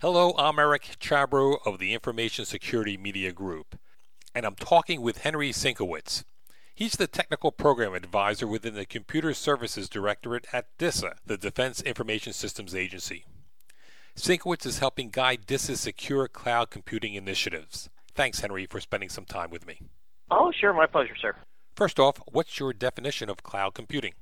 Hello, I'm Eric Chabrow of the Information Security Media Group, and I'm talking with Henry Sienkiewicz. He's the Technical Program Advisor within the Computer Services Directorate at DISA, the Defense Information Systems Agency. Sienkiewicz is helping guide DISA's secure cloud computing initiatives. Thanks, Henry, for spending some time with me. Oh, sure, my pleasure, sir. First off, what's your definition of cloud computing?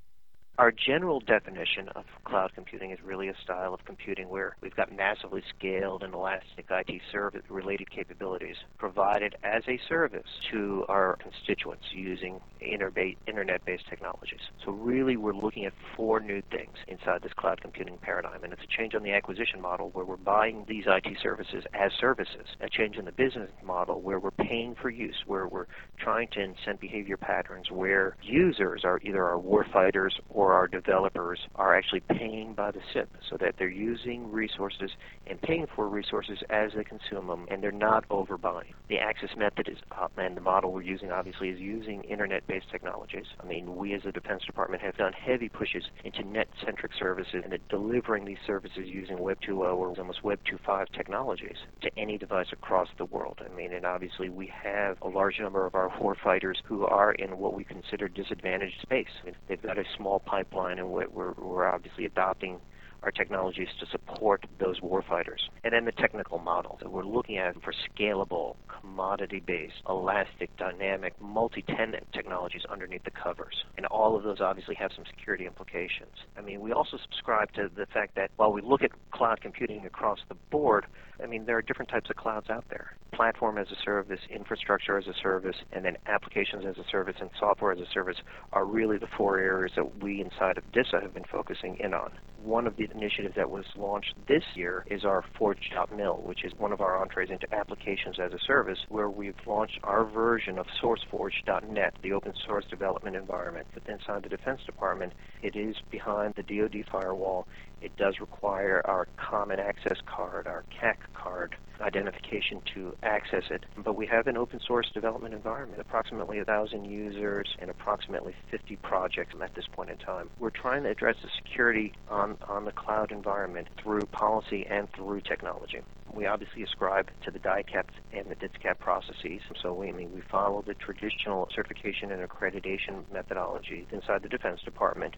Our general definition of cloud computing is really a style of computing where we've got massively scaled and elastic IT service related capabilities provided as a service to our constituents using internet based technologies. So, really, we're looking at four new things inside this cloud computing paradigm. And it's a change on the acquisition model where we're buying these IT services as services, a change in the business model where we're paying for use, where we're trying to incent behavior patterns, where users are either our warfighters or our developers are actually paying by the SIP so that they're using resources and paying for resources as they consume them and they're not overbuying. The access method is up and the model we're using obviously is using internet-based technologies. I mean, we as a Defense Department have done heavy pushes into net-centric services and delivering these services using Web 2.0 or almost Web 2.5 technologies to any device across the world. I mean, and obviously we have a large number of our warfighters who are in what we consider disadvantaged space. I mean, they've got a small pipeline, and we're, we're obviously adopting our technologies to support those warfighters. And then the technical model that we're looking at for scalable, commodity-based, elastic, dynamic, multi-tenant technologies underneath the covers. And all of those obviously have some security implications. I mean, we also subscribe to the fact that while we look at cloud computing across the board, I mean, there are different types of clouds out there. Platform as a service, infrastructure as a service, and then applications as a service and software as a service are really the four areas that we inside of DISA have been focusing in on. One of the initiatives that was launched this year is our Forge Mill, which is one of our entrees into applications as a service, where we've launched our version of SourceForge.net, the open source development environment. But inside the Defense Department, it is behind the DoD firewall. It does require our common access card, our CAC card identification to access it. But we have an open source development environment, approximately 1,000 users and approximately 50 projects at this point in time. We're trying to address the security on, on the cloud environment through policy and through technology. We obviously ascribe to the DIACAP and the DITSCAP processes. So we, I mean, we follow the traditional certification and accreditation methodology inside the Defense Department.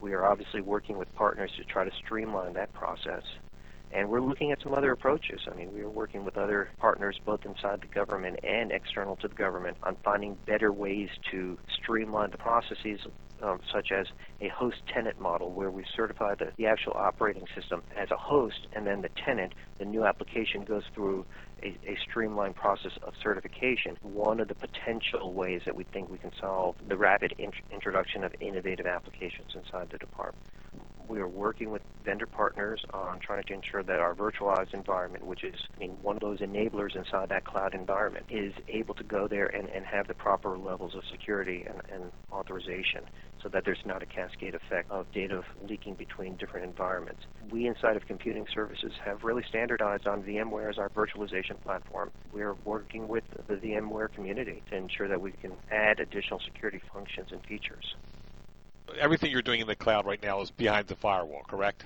We are obviously working with partners to try to streamline that process. And we're looking at some other approaches. I mean, we are working with other partners, both inside the government and external to the government, on finding better ways to streamline the processes, um, such as a host tenant model, where we certify the, the actual operating system as a host, and then the tenant, the new application, goes through a, a, streamlined process of certification. One of the potential ways that we think we can solve the rapid int- introduction of innovative applications inside the department we are working with vendor partners on trying to ensure that our virtualized environment, which is I mean, one of those enablers inside that cloud environment, is able to go there and, and have the proper levels of security and, and authorization so that there's not a cascade effect of data leaking between different environments. We inside of computing services have really standardized on VMware as our virtualization platform. We're working with the VMware community to ensure that we can add additional security functions and features everything you're doing in the cloud right now is behind the firewall, correct?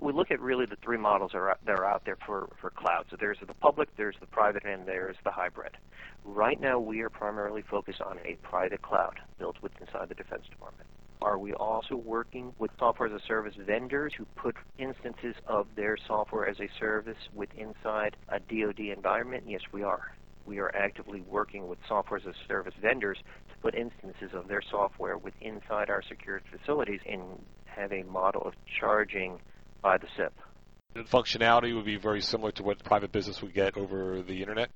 We look at really the three models that are, that are out there for, for cloud. So there's the public, there's the private, and there's the hybrid. Right now, we are primarily focused on a private cloud built with inside the Defense Department. Are we also working with software as a service vendors who put instances of their software as a service with inside a DoD environment? Yes, we are. We are actively working with software as a service vendors to put instances of their software with inside our secured facilities and have a model of charging by the SIP. The functionality would be very similar to what private business would get over the internet?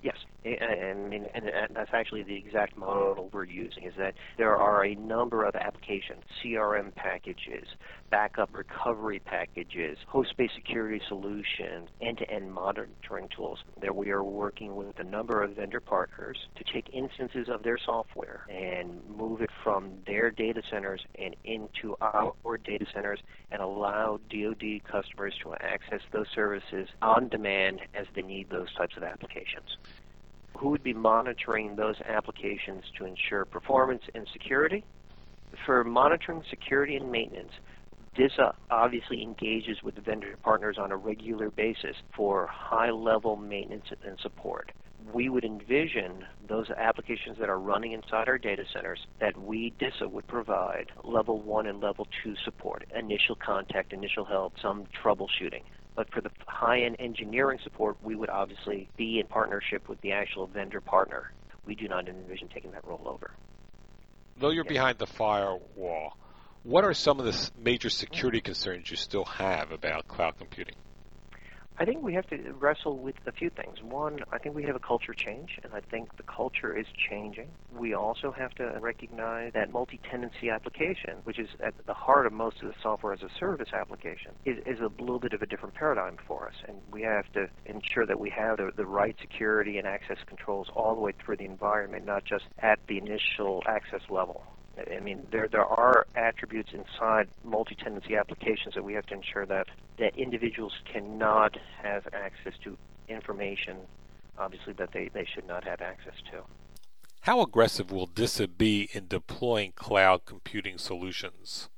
Yes, and, and, and, that's actually the exact model we're using. Is that there are a number of applications, CRM packages, backup recovery packages, host-based security solutions, end-to-end monitoring tools that we are working with a number of vendor partners to take instances of their software and move it from their data centers and into our data centers and allow DoD customers to access those services on demand as they need those types of applications who would be monitoring those applications to ensure performance and security. For monitoring security and maintenance, DISA obviously engages with the vendor partners on a regular basis for high level maintenance and support. We would envision those applications that are running inside our data centers that we, DISA, would provide level one and level two support, initial contact, initial help, some troubleshooting. But for the high end engineering support, we would obviously be in partnership with the actual vendor partner. We do not envision taking that role over. Though you're behind the firewall, what are some of the major security concerns you still have about cloud computing? I think we have to wrestle with a few things. One, I think we have a culture change, and I think the culture is changing. We also have to recognize that multi-tenancy application, which is at the heart of most of the software as a service application, is, is a little bit of a different paradigm for us. And we have to ensure that we have the, the right security and access controls all the way through the environment, not just at the initial access level. I mean, there there are attributes inside multi-tenancy applications that we have to ensure that that individuals cannot have access to information, obviously that they, they should not have access to. How aggressive will DISA be in deploying cloud computing solutions?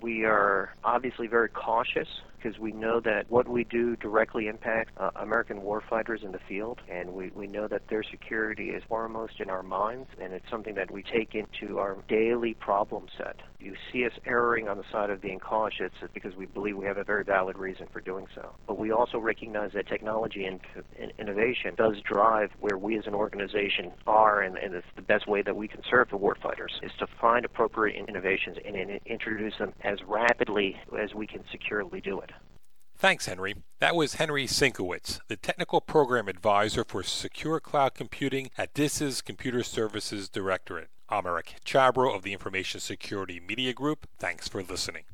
We are obviously very cautious because we know that what we do directly impacts uh, American warfighters in the field, and we, we know that their security is foremost in our minds, and it's something that we take into our daily problem set. You see us erring on the side of being cautious because we believe we have a very valid reason for doing so. But we also recognize that technology and, and innovation does drive where we as an organization are, and, and it's the best way that we can serve the warfighters is to find appropriate innovations and, and introduce them as rapidly as we can securely do it. Thanks, Henry. That was Henry Sienkiewicz, the Technical Program Advisor for Secure Cloud Computing at DISA's Computer Services Directorate. I'm Eric Chabrow of the Information Security Media Group. Thanks for listening.